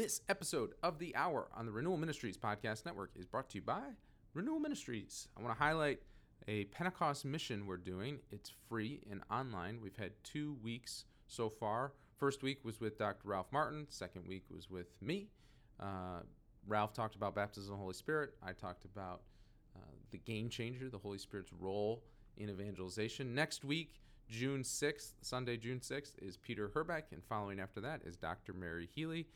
This episode of The Hour on the Renewal Ministries Podcast Network is brought to you by Renewal Ministries. I want to highlight a Pentecost mission we're doing. It's free and online. We've had two weeks so far. First week was with Dr. Ralph Martin, second week was with me. Uh, Ralph talked about baptism of the Holy Spirit. I talked about uh, the game changer, the Holy Spirit's role in evangelization. Next week, June 6th, Sunday, June 6th, is Peter Herbeck, and following after that is Dr. Mary Healy.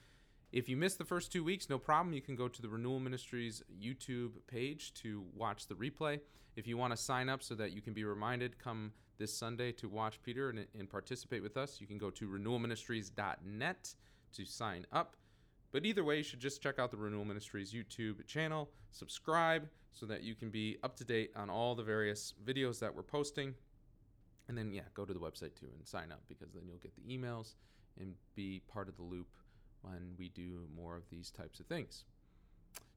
If you missed the first two weeks, no problem. You can go to the Renewal Ministries YouTube page to watch the replay. If you want to sign up so that you can be reminded come this Sunday to watch Peter and, and participate with us, you can go to renewalministries.net to sign up. But either way, you should just check out the Renewal Ministries YouTube channel, subscribe so that you can be up to date on all the various videos that we're posting. And then, yeah, go to the website too and sign up because then you'll get the emails and be part of the loop when we do more of these types of things.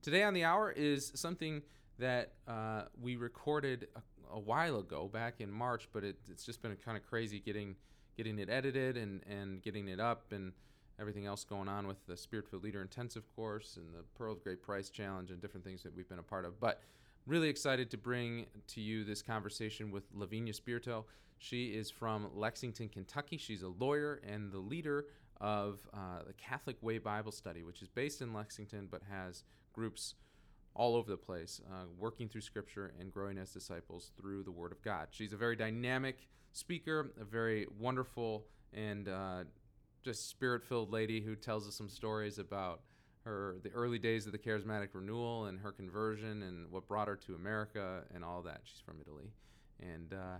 Today on the hour is something that uh, we recorded a, a, while ago, back in March, but it, it's just been kind of crazy getting getting it edited and, and getting it up and everything else going on with the Spirit-filled Leader Intensive course and the Pearl of Great Price Challenge and different things that we've been a part of. But really excited to bring to you this conversation with Lavinia Spirito. She is from Lexington, Kentucky. She's a lawyer and the leader of uh, the Catholic Way Bible Study, which is based in Lexington but has groups all over the place, uh, working through Scripture and growing as disciples through the Word of God. She's a very dynamic speaker, a very wonderful and uh, just spirit filled lady who tells us some stories about her the early days of the charismatic renewal and her conversion and what brought her to America and all that. She's from Italy, and uh,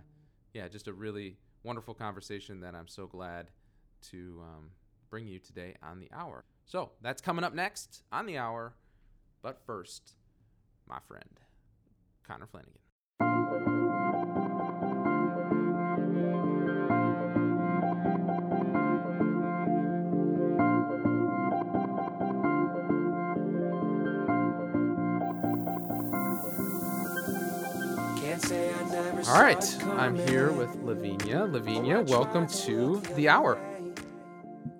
yeah, just a really wonderful conversation that I'm so glad to um, bring you today on the hour. So that's coming up next on the hour. But first, my friend, Connor Flanagan. All right, I'm here with Lavinia. Lavinia, welcome to the hour.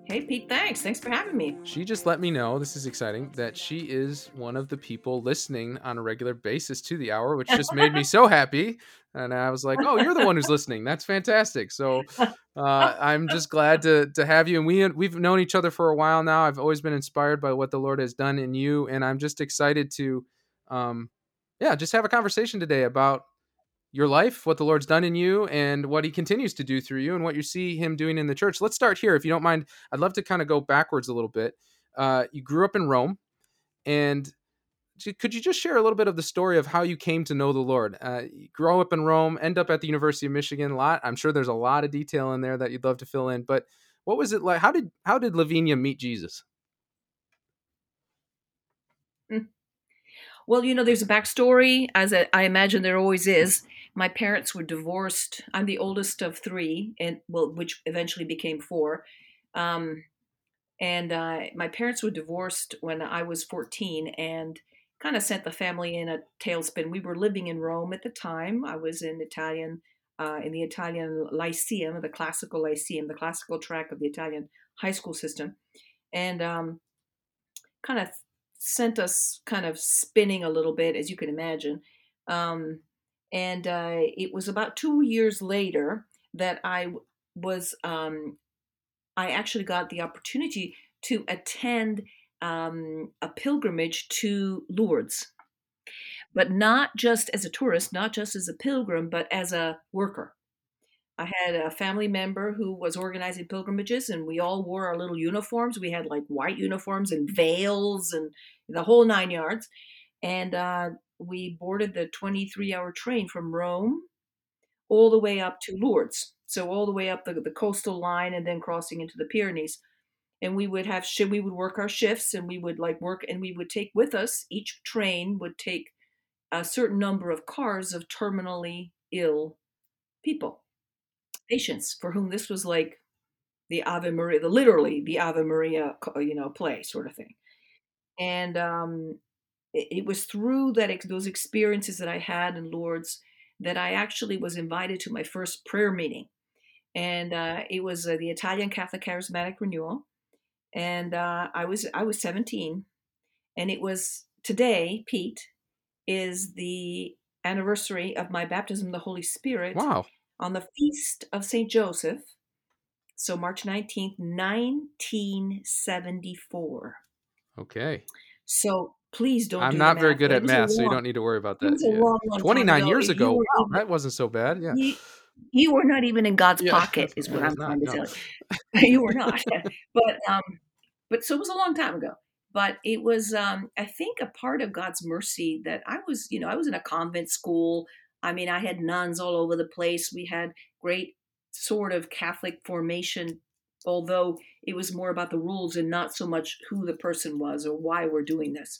Hey, Pete, thanks. Thanks for having me. She just let me know, this is exciting, that she is one of the people listening on a regular basis to the hour, which just made me so happy. And I was like, oh, you're the one who's listening. That's fantastic. So uh, I'm just glad to, to have you. And we, we've known each other for a while now. I've always been inspired by what the Lord has done in you. And I'm just excited to, um, yeah, just have a conversation today about your life, what the Lord's done in you, and what He continues to do through you, and what you see Him doing in the church. Let's start here, if you don't mind. I'd love to kind of go backwards a little bit. Uh, you grew up in Rome, and could you just share a little bit of the story of how you came to know the Lord? Uh, grow up in Rome, end up at the University of Michigan. A lot, I'm sure there's a lot of detail in there that you'd love to fill in. But what was it like? How did how did Lavinia meet Jesus? Hmm. Well, you know, there's a backstory, as I imagine there always is my parents were divorced. I'm the oldest of three, and well, which eventually became four. Um, and uh, my parents were divorced when I was 14, and kind of sent the family in a tailspin. We were living in Rome at the time. I was in Italian, uh, in the Italian Lyceum, the classical Lyceum, the classical track of the Italian high school system, and um, kind of sent us kind of spinning a little bit, as you can imagine. Um, and uh, it was about two years later that I was, um, I actually got the opportunity to attend um, a pilgrimage to Lourdes, but not just as a tourist, not just as a pilgrim, but as a worker. I had a family member who was organizing pilgrimages, and we all wore our little uniforms. We had like white uniforms and veils and the whole nine yards. And uh, we boarded the 23 hour train from Rome all the way up to Lourdes. So all the way up the, the coastal line and then crossing into the Pyrenees. And we would have we would work our shifts and we would like work and we would take with us each train would take a certain number of cars of terminally ill people, patients for whom this was like the Ave Maria, the literally the Ave Maria, you know, play sort of thing. And um, it was through that those experiences that I had in Lourdes that I actually was invited to my first prayer meeting, and uh, it was uh, the Italian Catholic Charismatic Renewal, and uh, I was I was 17, and it was today, Pete, is the anniversary of my baptism in the Holy Spirit. Wow. On the feast of Saint Joseph, so March 19th, 1974. Okay. So please don't. I'm do not very good at math, so you don't need to worry about that. Yeah. long, long 29 ago. years ago. Wow, that wasn't so bad. Yeah. you, you were not even in God's Yeah, pocket, is what I'm not, trying to no. tell you. you were not, but um, but so it was a long time ago. But it was, um, I think, a part of God's mercy that I was, you know, I was in a convent school. I mean, I had nuns all over the place. We had great sort of Catholic formation, although it was more about the rules and not so much who the person was or why we're doing this.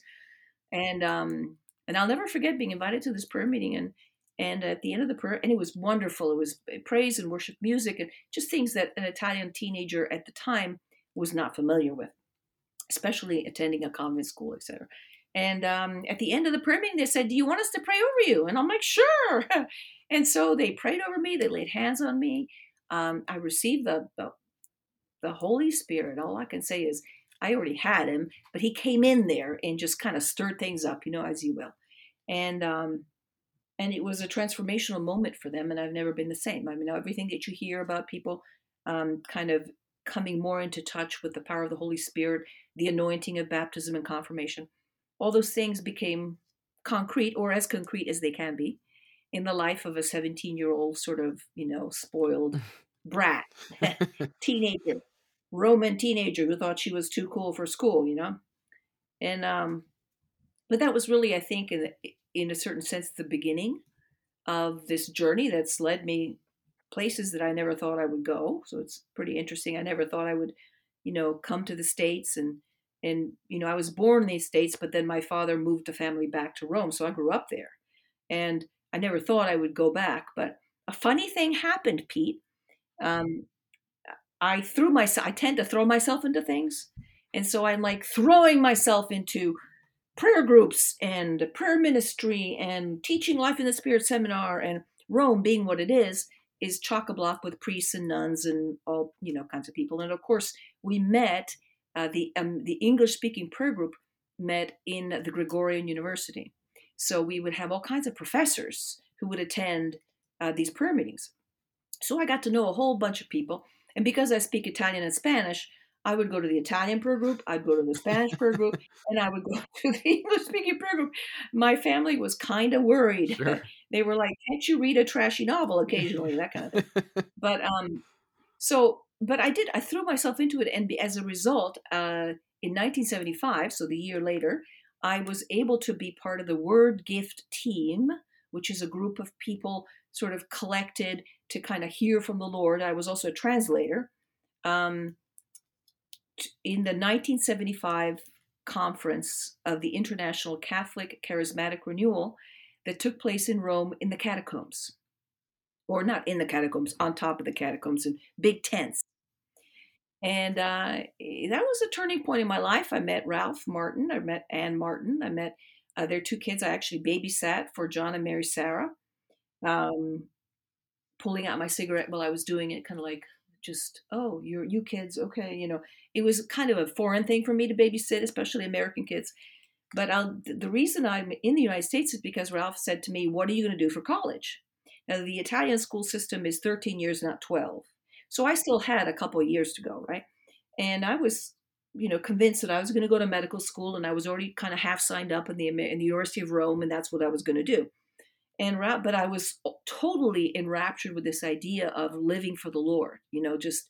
And um, and I'll never forget being invited to this prayer meeting and and at the end of the prayer and it was wonderful. It was praise and worship music and just things that an italian teenager at the time was not familiar with especially attending a convent school etc and um, at the end of the prayer meeting they said do you want us to pray over you? And i'm like sure. And so they prayed over me they laid hands on me. Um, i received the, the the holy spirit. All i can say is i already had him but he came in there and just kind of stirred things up you know as you will. And um, and it was a transformational moment for them and i've never been the same. I mean everything that you hear about people um, kind of coming more into touch with the power of the holy spirit the anointing of baptism and confirmation all those things became concrete or as concrete as they can be in the life of a 17 year old sort of you know spoiled brat teenager roman teenager who thought she was too cool for school you know? And um but that was really i think in, in a certain sense the beginning of this journey that's led me places that i never thought i would go. So it's pretty interesting. I never thought i would you know come to the states and and you know i was born in these states but then my father moved the family back to rome so i grew up there. And i never thought i would go back but a funny thing happened pete. Um, i threw myself i tend to throw myself into things. And so i'm like throwing myself into prayer groups and prayer ministry and teaching life in the spirit seminar and rome being what it is is chock-a-block with priests and nuns and all you know kinds of people. And of course we met uh, the um, the english speaking prayer group met in the gregorian university. So we would have all kinds of professors who would attend uh, these prayer meetings. So i got to know a whole bunch of people and because i speak italian and spanish I would go to the Italian prayer group, I'd go to the Spanish prayer group, and I would go to the English speaking prayer group. My family was kind of worried. Sure. They were like, "Can't you read a trashy novel occasionally?" That kind of thing. But um, so but I did. I threw myself into it, and be, as a result, uh, in 1975, so the year later, I was able to be part of the Word Gift team, which is a group of people sort of collected to kind of hear from the Lord. I was also a translator. Um, in the 1975 conference of the International Catholic Charismatic Renewal that took place in Rome in the catacombs, or not in the catacombs, on top of the catacombs in big tents. And uh, that was a turning point in my life. I met Ralph Martin, I met Anne Martin, I met uh, their two kids. I actually babysat for John and Mary Sarah, um, pulling out my cigarette while I was doing it, kind of like just oh you're you kids okay you know. It was kind of a foreign thing for me to babysit especially american kids. But I'll, the reason i'm in the united states is because ralph said to me what are you going to do for college? Now the italian school system is 13 years not 12 so i still had a couple of years to go right? And i was you know convinced that i was going to go to medical school and i was already kind of half signed up in the in the university of rome and that's what i was going to do and but I was totally enraptured with this idea of living for the Lord, you know, just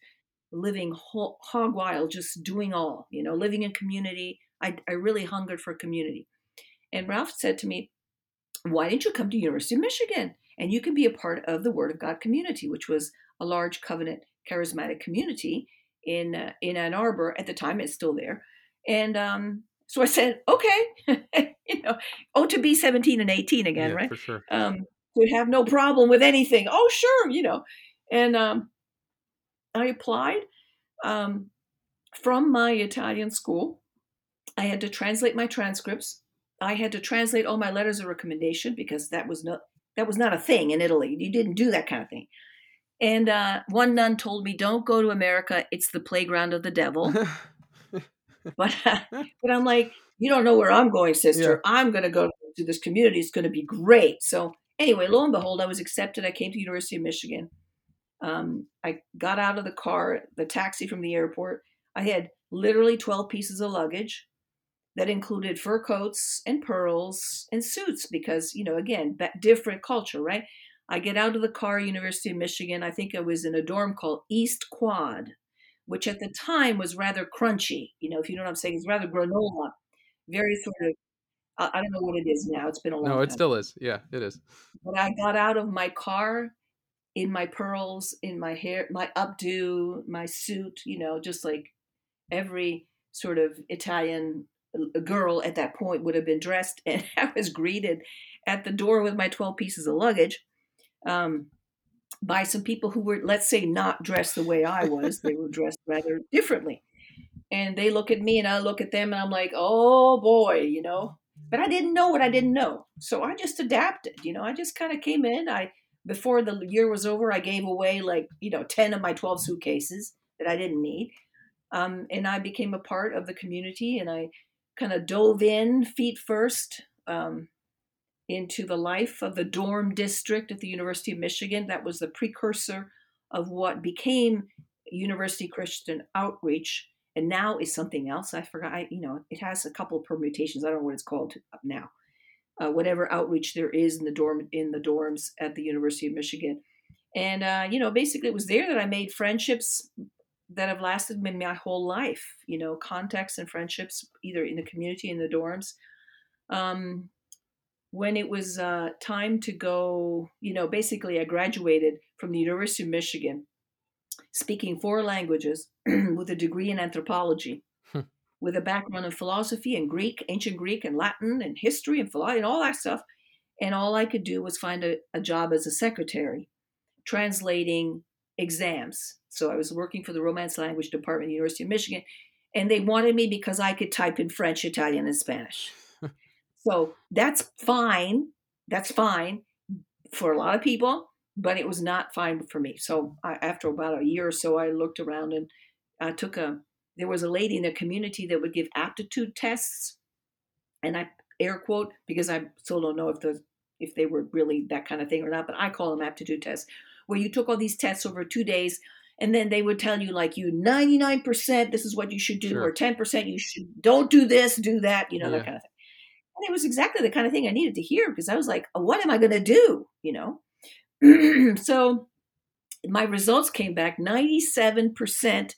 living hog wild, just doing all, you know, living in community. I, I really hungered for community. And Ralph said to me, why didn't you come to University of Michigan and you can be a part of the Word of God community, which was a large covenant charismatic community in uh, in Ann Arbor at the time. It's still there, and um, so I said, okay, you know, oh, to be 17 and 18 again, yeah, right? For sure. Um, would have no problem with anything. Oh, sure, you know. And um, I applied um, from my Italian school. I had to translate my transcripts. I had to translate all my letters of recommendation because that was not that was not a thing in Italy. You didn't do that kind of thing. And uh, one nun told me, "Don't go to America. It's the playground of the devil." but but I'm like, you don't know where I'm going, sister. Yeah. I'm going to go to this community. It's going to be great. So anyway, lo and behold, I was accepted. I came to University of Michigan. Um, I got out of the car, the taxi from the airport. I had literally 12 pieces of luggage that included fur coats and pearls and suits because, you know, again, different culture, right? I get out of the car, University of Michigan. I think I was in a dorm called East Quad, which at the time was rather crunchy. You know, if you know what I'm saying, it's rather granola, very sort of. I don't know what it is now. It's been a long. No, it time. still is. Yeah, it is. But I got out of my car in my pearls, in my hair, my updo, my suit. You know, just like every sort of Italian uh, girl at that point would have been dressed, and I was greeted at the door with my 12 pieces of luggage um, by some people who were, let's say, not dressed the way I was. they were dressed rather differently. And they look at me and I look at them and I'm like, oh boy, you know. But I didn't know what I didn't know. So I just adapted, you know. I just kind of came in. I before the year was over, I gave away like, you know, 10 of my 12 suitcases that I didn't need. Um, and I became a part of the community and I kind of dove in feet first. Um, into the life of the dorm district at the University of Michigan. That was the precursor of what became University Christian Outreach, and now is something else. I forgot. I, you know, it has a couple permutations. I don't know what it's called now. Uh, whatever outreach there is in the dorm in the dorms at the University of Michigan, and uh, you know, basically, it was there that I made friendships that have lasted me my whole life. You know, contacts and friendships either in the community in the dorms. Um, when it was uh, time to go, you know, basically I graduated from the University of Michigan speaking four languages with a degree in anthropology, hmm. with a background in philosophy and Greek, ancient Greek and Latin and history and philosophy and all that stuff. And all I could do was find a, a job as a secretary, translating exams. So I was working for the Romance Language Department at the University of Michigan, and they wanted me because I could type in French, Italian, and Spanish. So that's fine. That's fine for a lot of people, but it was not fine for me. So I, after about a year or so, I looked around and I took a. There was a lady in the community that would give aptitude tests, and I air quote because I still don't know if the if they were really that kind of thing or not, but I call them aptitude tests, where you took all these tests over two days and then they would tell you like you 99% this is what you should do sure. or 10% you should don't do this do that you know yeah. that kind of thing it was exactly the kind of thing I needed to hear because I was like, what am I going to do? You know? so my results came back 97%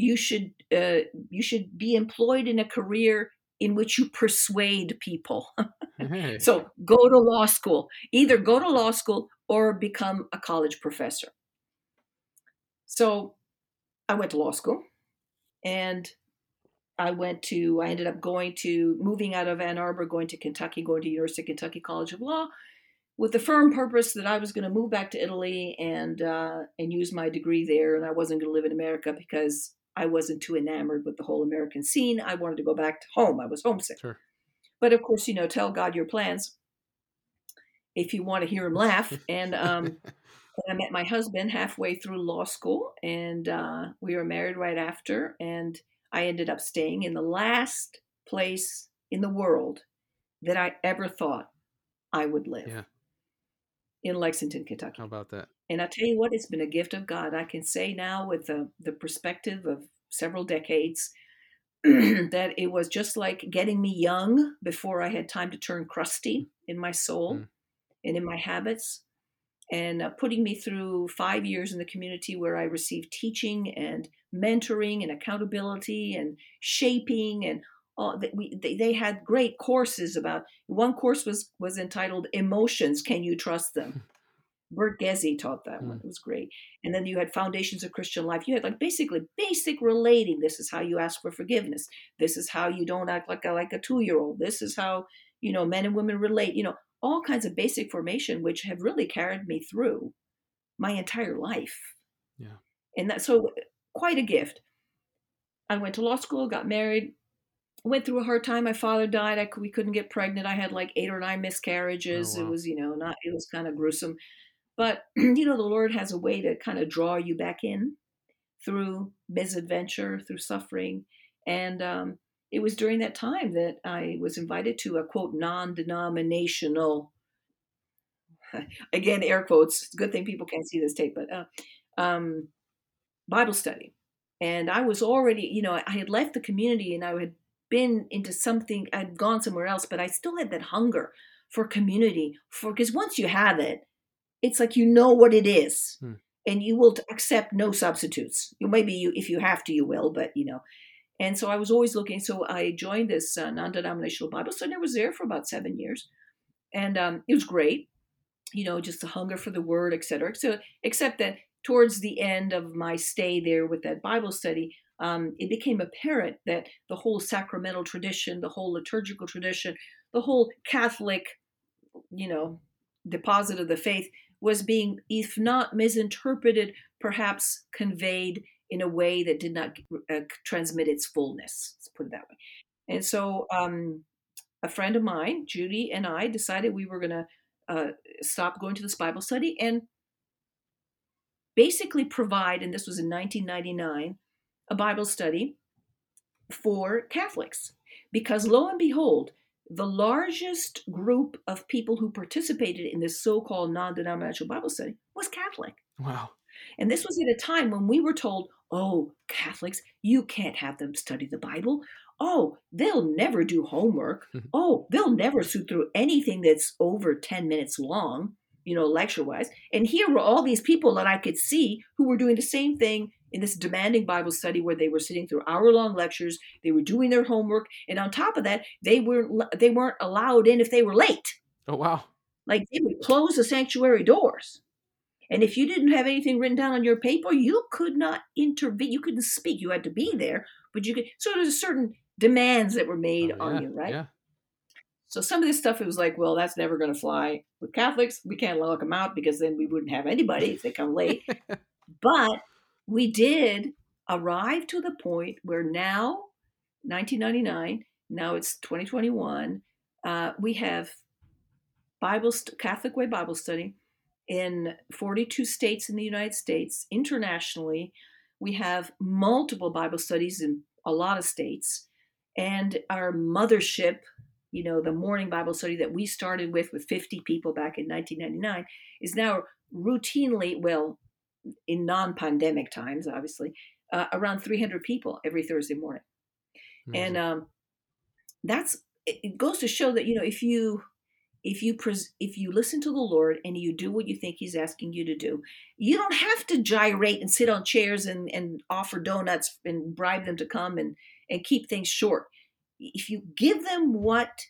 you should uh, you should be employed in a career in which you persuade people. hey. So go to law school. Either go to law school or become a college professor. So I went to law school and I went to, I ended up going to, moving out of Ann Arbor, going to Kentucky, going to University of Kentucky College of Law, with the firm purpose that I was going to move back to Italy and uh, and use my degree there, and I wasn't going to live in America because I wasn't too enamored with the whole American scene. I wanted to go back to home. I was homesick. Sure. But of course, you know, tell God your plans if you want to hear him laugh. And um, I met my husband halfway through law school, and uh, we were married right after. And I ended up staying in the last place in the world that I ever thought I would live. Yeah. In Lexington, Kentucky. How about that? And I tell you what, it's been a gift of God. I can say now, with the, the perspective of several decades, that it was just like getting me young before I had time to turn crusty in my soul mm. and in my habits and uh, putting me through five years in the community where I received teaching and mentoring and accountability and shaping and all that we they, they had great courses about one course was was entitled emotions can you trust them? Bert Ghezzi taught that one. Hmm. it was great. And then you had foundations of christian life. You had like basically basic relating. This is how you ask for forgiveness. This is how you don't act like a like a two-year-old. This is how you know men and women relate. You know all kinds of basic formation, which have really carried me through my entire life. Yeah. And that's so quite a gift. I went to law school, got married, went through a hard time. My father died. I, we couldn't get pregnant. I had like eight or nine miscarriages. Oh, wow. It was, you know, not, it was kind of gruesome. But, you know, the Lord has a way to kind of draw you back in through misadventure, through suffering. And um, it was during that time that I was invited to a quote non denominational, again, air quotes. Good thing people can't see this tape, but uh, um, Bible study. And I was already, you know, I had left the community and I had been into something, I'd gone somewhere else, but I still had that hunger for community. For because once you have it, it's like you know what it is, hmm. and you will accept no substitutes. You maybe you if you have to, you will, but you know. And so I was always looking. So I joined this uh, non-denominational Bible study. I was there for about seven years, and um, it was great. You know, just the hunger for the Word, et cetera. So, except that towards the end of my stay there with that Bible study, um, it became apparent that the whole sacramental tradition, the whole liturgical tradition, the whole Catholic, you know, deposit of the faith was being, if not misinterpreted, perhaps conveyed in a way that did not uh, transmit its fullness. Let's put it that way. And so, um, a friend of mine, Judy, and I decided we were going to uh, stop going to this Bible study and basically provide, and this was in 1999, a Bible study for Catholics. Because lo and behold, the largest group of people who participated in this so called non denominational Bible study was Catholic. Wow. And this was at a time when we were told, oh, Catholics, you can't have them study the Bible. Oh, they'll never do homework. oh, they'll never sit through anything that's over 10 minutes long you know, lecture wise. And here were all these people that I could see who were doing the same thing in this demanding Bible study where they were sitting through hour long lectures, they were doing their homework, and on top of that, they weren't they weren't allowed in if they were late. Oh wow. Like they would close the sanctuary doors. And if you didn't have anything written down on your paper, you could not intervene. You couldn't speak. You had to be there, but you could. So there's certain demands that were made oh, yeah, on you, right? Yeah. So some of this stuff, it was like, well, that's never going to fly with Catholics. We can't lock them out because then we wouldn't have anybody if they come late. but we did arrive to the point where now, 1999, now it's 2021, uh, we have Bible Catholic Way Bible Study in 42 states in the United States. Internationally, we have multiple Bible studies in a lot of states. And our mothership, you know, the morning Bible study that we started with with 50 people back in 1999 is now routinely, well, in non-pandemic times, obviously, uh, around 300 people every Thursday morning. Amazing. And um, that's it goes to show that you know if you if you pres- if you listen to the Lord and you do what you think He's asking you to do, you don't have to gyrate and sit on chairs and and offer donuts and bribe them to come and and keep things short if you give them what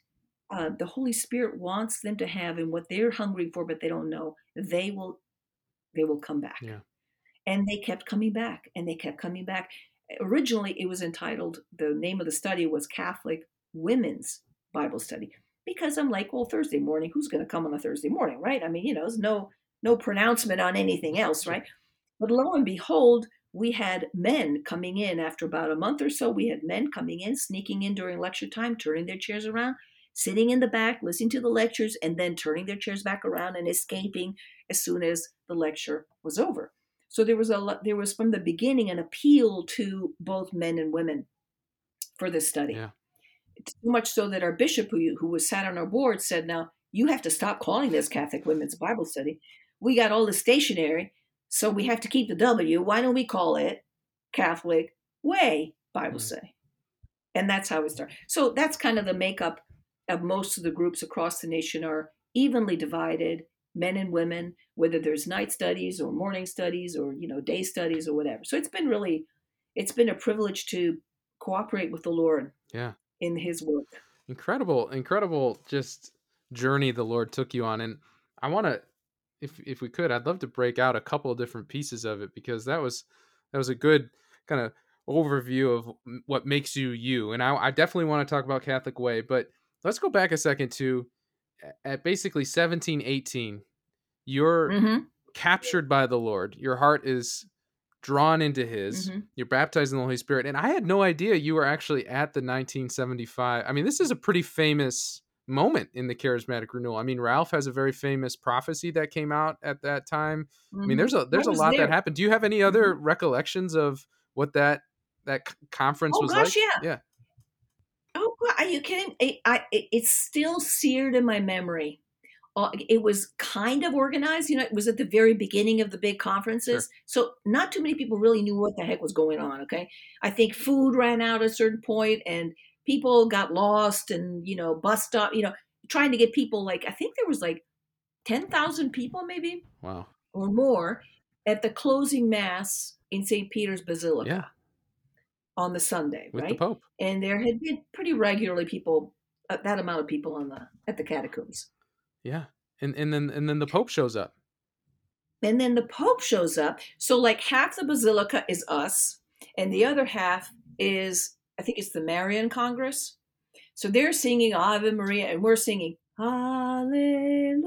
uh, the Holy Spirit wants them to have and what they're hungry for, but they don't know, they will they will come back. Yeah. And they kept coming back and they kept coming back. Originally, it was entitled, the name of the study was Catholic Women's Bible Study. Because I'm like, well, Thursday morning, who's going to come on a Thursday morning, right? I mean, you know, there's no no pronouncement on anything else, right? But lo and behold, we had men coming in after about a month or so. We had men coming in, sneaking in during lecture time, turning their chairs around, sitting in the back, listening to the lectures, and then turning their chairs back around and escaping as soon as the lecture was over. So there was a there was from the beginning an appeal to both men and women for this study. Yeah. Too much so that our bishop, who who was sat on our board, said, "Now you have to stop calling this Catholic Women's Bible Study. We got all the stationery so we have to keep the W. Why don't we call it Catholic Way Bible mm. Study? And that's how we start. So that's kind of the makeup of most of the groups across the nation are evenly divided, men and women, whether there's night studies or morning studies or you know day studies or whatever. So it's been really, it's been a privilege to cooperate with the Lord. Yeah. In His work. Incredible, incredible, just journey the Lord took you on, and I want to if if we could, I'd love to break out a couple of different pieces of it because that was that was a good kind of overview of what makes you you. And I, I definitely want to talk about Catholic Way, but let's go back a second to at basically 17, 18. You're mm-hmm. captured by the Lord. Your heart is drawn into His. Mm-hmm. You're baptized in the Holy Spirit, and I had no idea you were actually at the 1975. I mean, this is a pretty famous moment in the charismatic renewal. I mean, Ralph has a very famous prophecy that came out at that time. Mm-hmm. I mean, mm-hmm. there's a there's a lot there. that happened. Do you have any other mm-hmm. recollections of what that that conference oh was gosh, like? yeah. Yeah. Oh, are you kidding? It, I, it, it's still seared in my memory. Uh, it was kind of organized. You know, it was at the very beginning of the big conferences. Sure. So not too many people really knew what the heck was going on. Okay. I think food ran out at a certain point and people got lost and, you know, bus stop, you know, trying to get people like, I think there was like 10,000 people maybe Wow. or more at the closing mass in St. Peter's Basilica Yeah. on the Sunday, With right? the Pope. and there had been pretty regularly people uh, that amount of people on the at the catacombs Yeah. And and then and then the Pope shows up. and then the pope shows up so like half the basilica is us and the other half is i think it's the marian congress so they're singing ave maria and we're singing hallelujah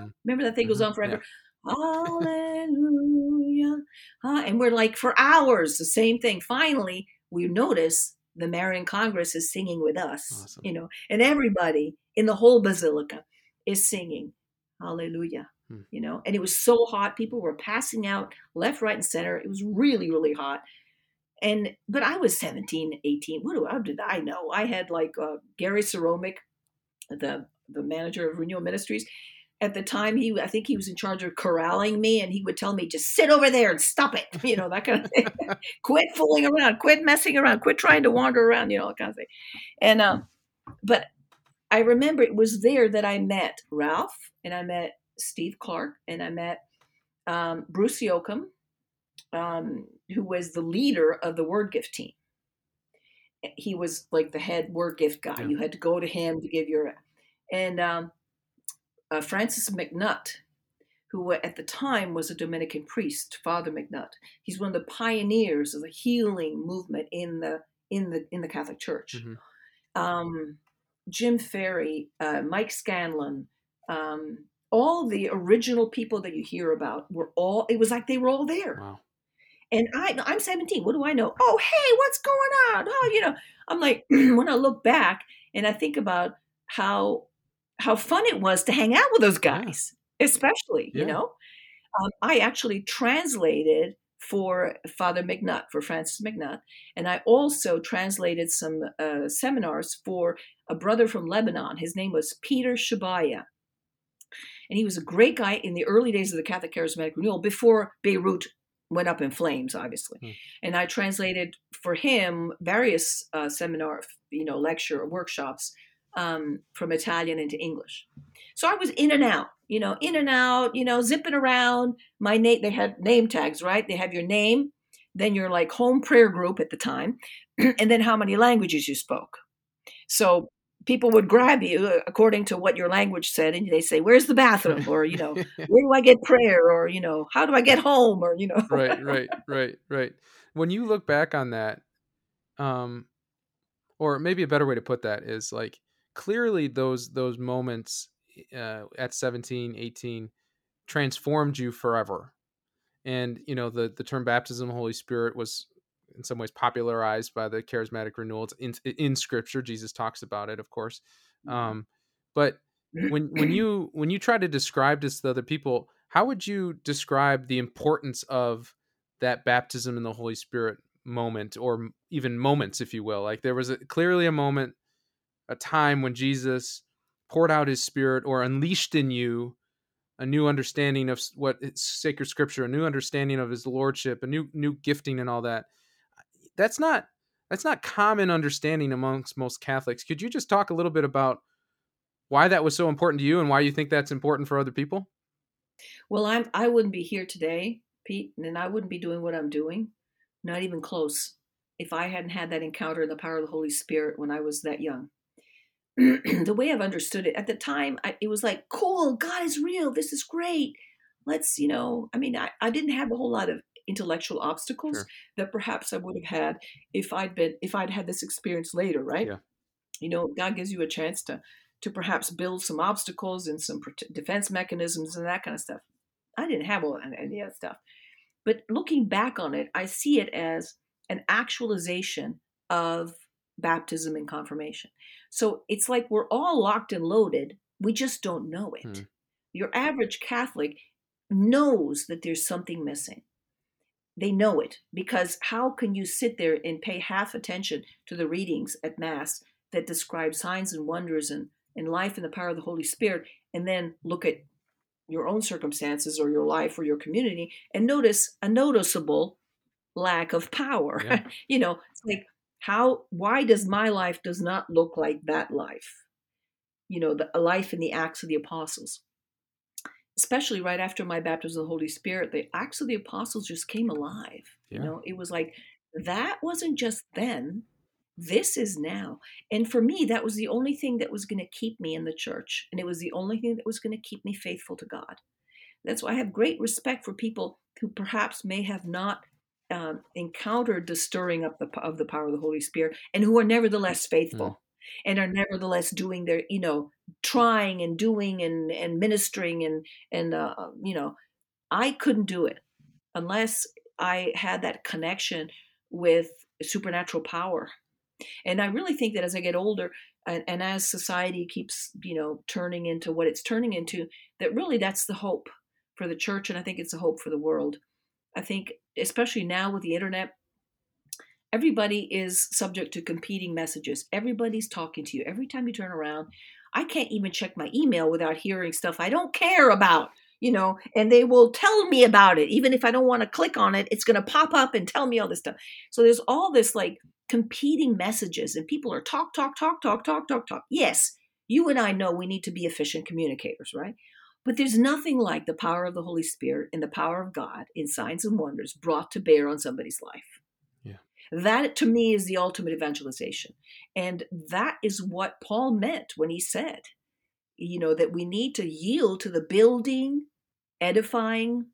Mm. remember that thing goes Mhm. on forever hallelujah Ah, and we're like for hours the same thing finally we notice the marian congress is singing with us Awesome. you know and everybody in the whole basilica is singing. Hallelujah. Hmm. you know and it was so hot. People were passing out left right and center. It was really really hot. And but i was 17 18 what do, how did i know? I had like uh, gary Soromic, the the manager of renewal ministries at the time he i think he was in charge of corralling me and he would tell me just sit over there and stop it you know that kind of thing. Quit fooling around. Quit messing around. Quit trying to wander around you know that kind of thing. And um but i remember it was there that i met ralph and i met steve clark and i met um, bruce Yocum um, who was the leader of the word gift team. He was like the head word gift guy. Yeah. you had to go to him to give your and um, uh, Francis MacNutt, who at the time was a Dominican priest, Father MacNutt. He's one of the pioneers of the healing movement in the in the in the Catholic Church. Mhm. Um, Jim Ferry, uh, Mike Scanlan, um, all the original people that you hear about were all. It was like they were all there. Wow. And I, I'm 17. What do I know? Oh, hey, what's going on? Oh, you know, I'm like, when I look back and I think about how how fun it was to hang out with those Yeah. guys, especially, Yeah. you know, um, I actually translated for Father MacNutt, for Francis MacNutt, and I also translated some uh, seminars for a brother from Lebanon. His name was Peter Shabaya. And he was a great guy in the early days of the Catholic Charismatic Renewal before Beirut went up in flames, obviously. Hmm. And I translated for him various uh, seminar, you know, lecture workshops um, from Italian into English. So I was in and out, you know, in and out, you know, zipping around. My name, they had name tags, right? They have your name, then your like home prayer group at the time, and then how many languages you spoke. So people would grab you uh, according to what your language said, and they say, "Where's the bathroom?" or you know, "Where do I get prayer?" or you know, "How do I get home?" or you know, right, right, right, right. When you look back on that, um, or maybe a better way to put that is like clearly those those moments uh, at 17, 18 transformed you forever. And you know the the term baptism of the Holy Spirit was in some ways popularized by the charismatic renewal. It's in in Scripture. Jesus talks about it, of course. Um, but when when you when you try to describe this to other people, how would you describe the importance of that baptism in the Holy Spirit moment, or even moments, if you will? Like there was a, clearly a moment, a time when Jesus poured out His Spirit or unleashed in you a new understanding of what sacred Scripture, a new understanding of His lordship, a new new gifting, and all that. That's not that's not common understanding amongst most Catholics. Could you just talk a little bit about why that was so important to you and why you think that's important for other people? Well, I'm I wouldn't be here today, Pete, and I wouldn't be doing what I'm doing, not even close, if I hadn't had that encounter in the power of the Holy Spirit when I was that young. The way I've understood it at the time, I, it was like, cool, God is real. This is great. Let's, you know, I mean, I, I didn't have a whole lot of intellectual obstacles Sure. that perhaps I would have had if I'd been if I'd had this experience later, right? Yeah. You know, God gives you a chance to to perhaps build some obstacles and some defense mechanisms and that kind of stuff. I didn't have all any of that stuff. But looking back on it, I see it as an actualization of baptism and confirmation. So it's like we're all locked and loaded. We just don't know it. Hmm. Your average Catholic knows that there's something missing. they know it because how can you sit there and pay half attention to the readings at mass that describe signs and wonders and, and life and the power of the holy spirit and then look at your own circumstances or your life or your community and notice a noticeable lack of power yeah. you know it's like how why does my life does not look like that life? You know the life in the acts of the apostles. Especially right after my baptism of the holy spirit the acts of the apostles just came alive yeah. you know? It was like that wasn't just then this is now. And for me that was the only thing that was going to keep me in the church and it was the only thing that was going to keep me faithful to god. That's why i have great respect for people who perhaps may have not um, encountered the stirring up the, of the power of the holy spirit and who are nevertheless faithful mm. and are nevertheless doing their you know trying and doing and and ministering and and uh, you know i couldn't do it unless i had that connection with supernatural power and I really think that as I get older and, and as society keeps, you know, turning into what it's turning into, that really that's the hope for the church. And I think it's a hope for the world. I think, especially now with the internet, everybody is subject to competing messages. Everybody's talking to you. Every time you turn around, I can't even check my email without hearing stuff I don't care about, you know, and they will tell me about it. Even if I don't want to click on it, it's going to pop up and tell me all this stuff. So there's all this like competing messages and people are talk, talk, talk, talk, talk, talk, talk. Yes, you and I know we need to be efficient communicators, right? But there's nothing like the power of the Holy Spirit and the power of God in signs and wonders brought to bear on somebody's life. Yeah. That to me is the ultimate evangelization. And that is what Paul meant when he said, you know, that we need to yield to the building, edifying,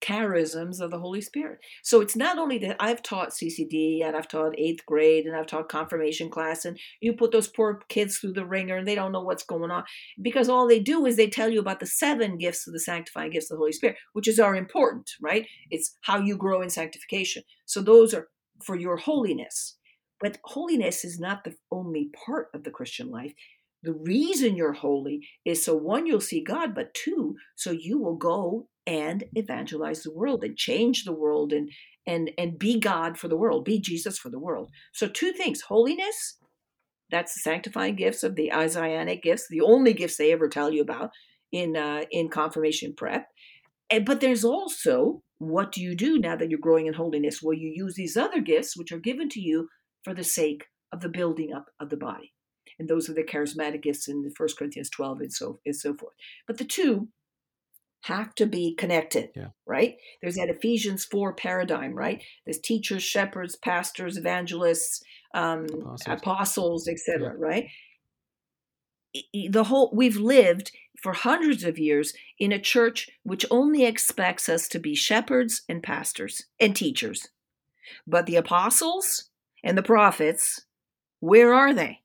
charisms of the Holy Spirit. So it's not only that I've taught CCD and I've taught eighth grade and I've taught confirmation class, and you put those poor kids through the ringer and they don't know what's going on because all they do is they tell you about the seven gifts of the sanctifying gifts of the Holy Spirit, which is are important, right? It's how you grow in sanctification. So those are for your holiness. But holiness is not the only part of the Christian life. The reason you're holy is so one, you'll see God, but two, so you will go and evangelize the world and change the world and and and be God for the world, be Jesus for the world. So two things: holiness, that's the sanctifying gifts of the Isaianic gifts, the only gifts they ever tell you about in uh, in confirmation prep. And, but there's also what do you do now that you're growing in holiness? Well, you use these other gifts which are given to you for the sake of the building up of the body. And those are the charismatic gifts in 1 Corinthians 12 and so and so forth. But the two have to be connected, yeah. right? There's that Ephesians 4 paradigm, right? There's teachers, shepherds, pastors, evangelists, um, apostles, apostles etc., yeah. right? The whole we've lived for hundreds of years in a church which only expects us to be shepherds and pastors and teachers. But the apostles and the prophets, where are they?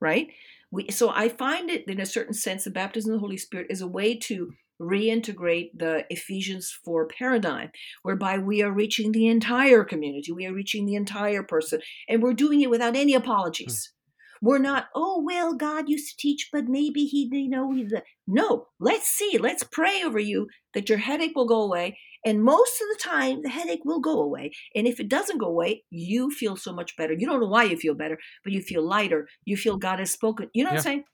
Right? We, so I find it in a certain sense the baptism of the Holy Spirit is a way to reintegrate the Ephesians 4 paradigm, whereby we are reaching the entire community, we are reaching the entire person, and we're doing it without any apologies. Hmm. We're not, oh, well, God used to teach, but maybe he, you know, he's a... no, let's see, let's pray over you that your headache will go away. And most of the time, the headache will go away. And if it doesn't go away, you feel so much better. You don't know why you feel better, but you feel lighter. You feel God has spoken. You know yeah. what I'm saying?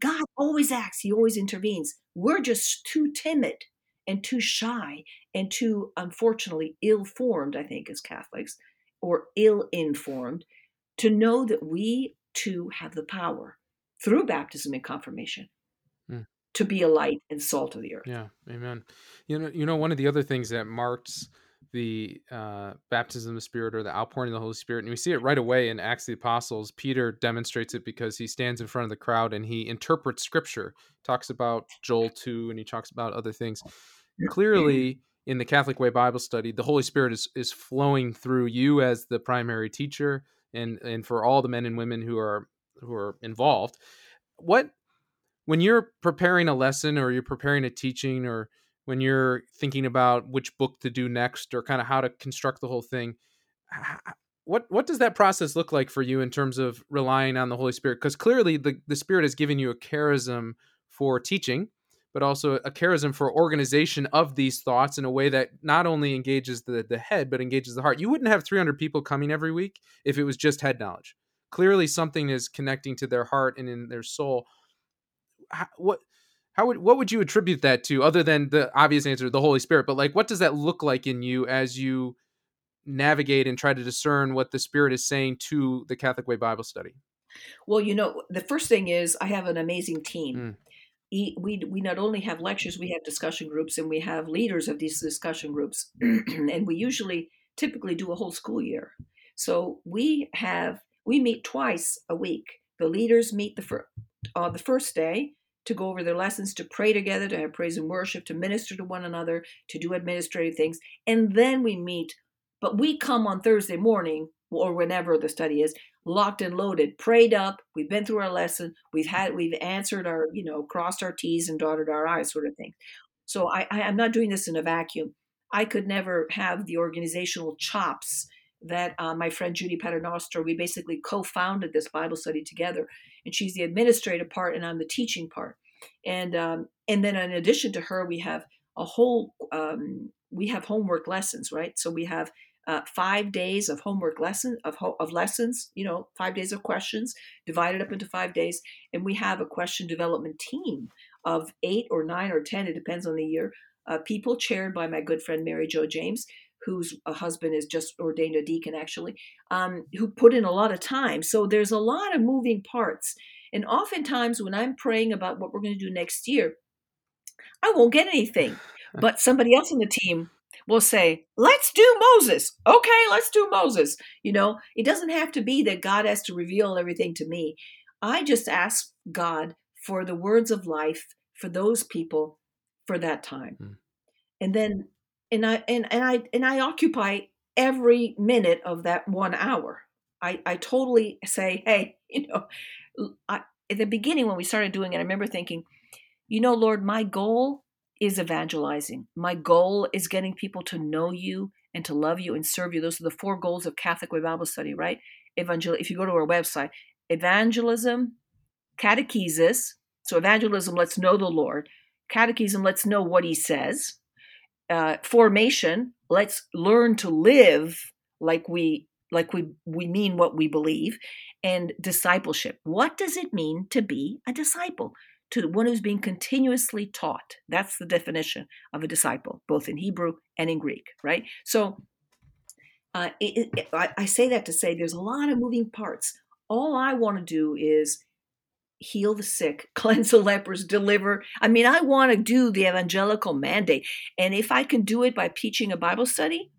God always acts, He always intervenes. We're just too timid and too shy and too, unfortunately, ill formed, I think, as Catholics, or ill informed to know that we too have the power through baptism and confirmation mm. to be a light and salt of the earth. Yeah, amen. You know, you know, one of the other things that marks the uh, baptism of the Spirit or the outpouring of the Holy Spirit. And we see it right away in Acts of the Apostles. Peter demonstrates it because he stands in front of the crowd and he interprets scripture, talks about Joel 2, and he talks about other things. Clearly, in the Catholic Way Bible study, the Holy Spirit is, is flowing through you as the primary teacher and, and for all the men and women who are who are involved. What when you're preparing a lesson or you're preparing a teaching or when you're thinking about which book to do next or kind of how to construct the whole thing what what does that process look like for you in terms of relying on the holy spirit because clearly the, the spirit has given you a charism for teaching but also a charism for organization of these thoughts in a way that not only engages the the head but engages the heart. You wouldn't have 300 people coming every week if it was just head knowledge. Clearly, something is connecting to their heart and in their soul. What? How would what would you attribute that to, other than the obvious answer, the Holy Spirit? But like, what does that look like in you as you navigate and try to discern what the Spirit is saying to the Catholic Way Bible Study? Well, you know, the first thing is I have an amazing team. Mm. We we not only have lectures, we have discussion groups, and we have leaders of these discussion groups, and we usually typically do a whole school year. So we have we meet twice a week. The leaders meet the fir- on the first day to go over their lessons, to pray together, to have praise and worship, to minister to one another, to do administrative things, and then we meet. But we come on Thursday morning or whenever the study is locked and loaded, prayed up. We've been through our lesson. We've had we've answered our you know crossed our T's and dotted our I's sort of thing. So I, I I'm not doing this in a vacuum. I could never have the organizational chops that uh, my friend Judy Paternoster, we basically co-founded this Bible study together, and she's the administrative part, and I'm the teaching part. And um, and then in addition to her, we have a whole um, we have homework lessons, right? So we have uh, five days of homework lesson of ho- of lessons. You know, five days of questions divided up into five days, and we have a question development team of eight or nine or ten. It depends on the year. Uh, people chaired by my good friend Mary Jo James, whose uh, husband is just ordained a deacon actually, um, who put in a lot of time. So there's a lot of moving parts. And oftentimes when I'm praying about what we're going to do next year, I won't get anything. But somebody else on the team will say, let's do Moses. Okay, let's do Moses. You know, it doesn't have to be that God has to reveal everything to me. I just ask God for the words of life for those people for that time. Mm. And then and I and, and I and I occupy every minute of that one hour. I, I totally say, hey, you know, I, at the beginning when we started doing it, I remember thinking, you know, Lord, my goal is evangelizing. My goal is getting people to know you and to love you and serve you. Those are the four goals of Catholic Way Bible Study, right? Evangel. If you go to our website, evangelism, catechesis. So evangelism lets know the Lord. Catechism lets know what He says. Uh, formation let's learn to live like we like we we mean what we believe and discipleship. What does it mean to be a disciple? To one who's being continuously taught. That's the definition of a disciple both in hebrew and in greek right? So uh, it, it, I, I say that to say there's a lot of moving parts. All i want to do is heal the sick, cleanse the lepers, deliver. I mean, I want to do the evangelical mandate. And if I can do it by teaching a Bible study,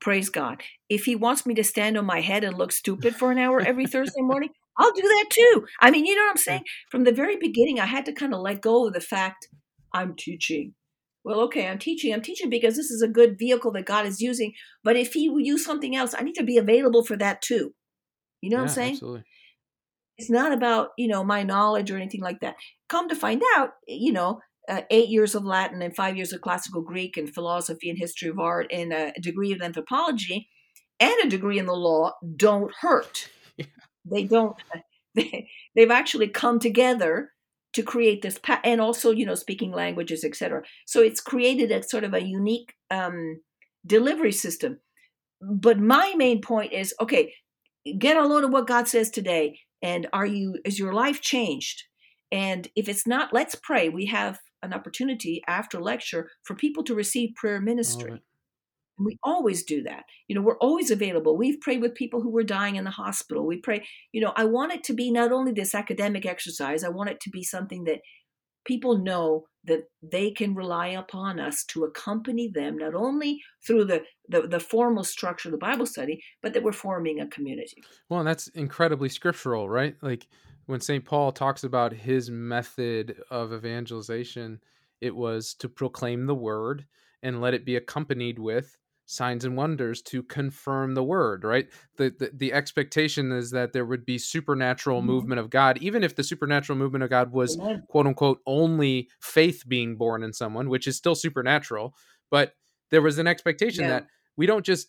praise God. If He wants me to stand on my head and look stupid for an hour every Thursday morning, I'll do that too. I mean, you know what I'm saying? From the very beginning, I had to kind of let go of the fact I'm teaching. Well, okay, I'm teaching. I'm teaching because this is a good vehicle that God is using. But if He will use something else, I need to be available for that too. You know yeah, what I'm saying? Absolutely. It's not about, you know, my knowledge or anything like that. Come to find out, you know, uh, eight years of Latin and five years of classical Greek and philosophy and history of art and a degree of anthropology and a degree in the law don't hurt. Yeah. They don't, they, they've actually come together to create this, pa- and also, you know, speaking languages, etc. So it's created a sort of a unique um, delivery system. But my main point is okay, get a load of what God says today and are you is your life changed? And if it's not let's pray. We have an opportunity after lecture for people to receive prayer ministry. Right. and we always do that. You know we're always available. We've prayed with people who were dying in the hospital. We pray you know i want it to be not only this academic exercise i want it to be something that people know that they can rely upon us to accompany them not only through the, the, the formal structure of the bible study but that we're forming a community Well, that's incredibly scriptural, right? Like when St. Paul talks about his method of evangelization, it was to proclaim the word and let it be accompanied with signs and wonders to confirm the word, right? The the, the expectation is that there would be supernatural Mhm. movement of God, even if the supernatural movement of God was quote unquote only faith being born in someone, which is still supernatural, but there was an expectation Yeah. that we don't just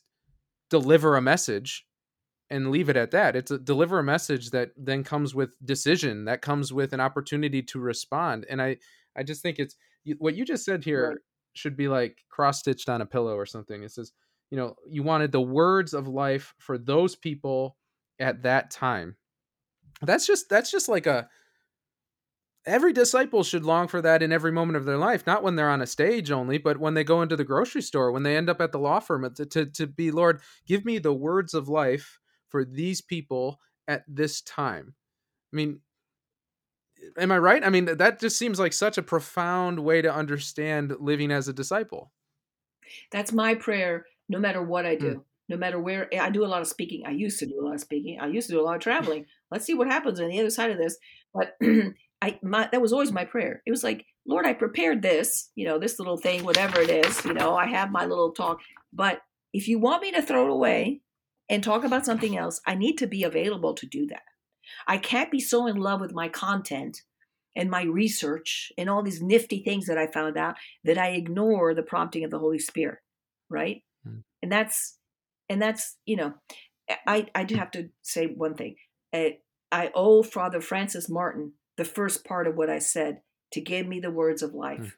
deliver a message and leave it at that. It's a deliver a message that then comes with decision, that comes with an opportunity to respond. And I I just think it's what you just said here. Should be like cross stitched on a pillow or something. It says, you know, you wanted the words of life for those people at that time. That's just that's just like a every disciple should long for that in every moment of their life not when they're on a stage only but when they go into the grocery store when they end up at the law firm to, to, to be lord give me the words of life for these people at this time i mean am i right i mean that just seems like such a profound way to understand living as a disciple that's my prayer no matter what i do mm. no matter where i do a lot of speaking i used to do a lot of speaking i used to do a lot of traveling let's see what happens on the other side of this but I my that was always my prayer. It was like, Lord, I prepared this, you know, this little thing, whatever it is, you know, I have my little talk. But if you want me to throw it away and talk about something else, I need to be available to do that. I can't be so in love with my content and my research and all these nifty things that I found out that I ignore the prompting of the Holy Spirit, right? Mm. And that's and that's you know, I I do have to say one thing. I, I owe Father Francis Martin the first part of what I said to give me the words of life. Mm.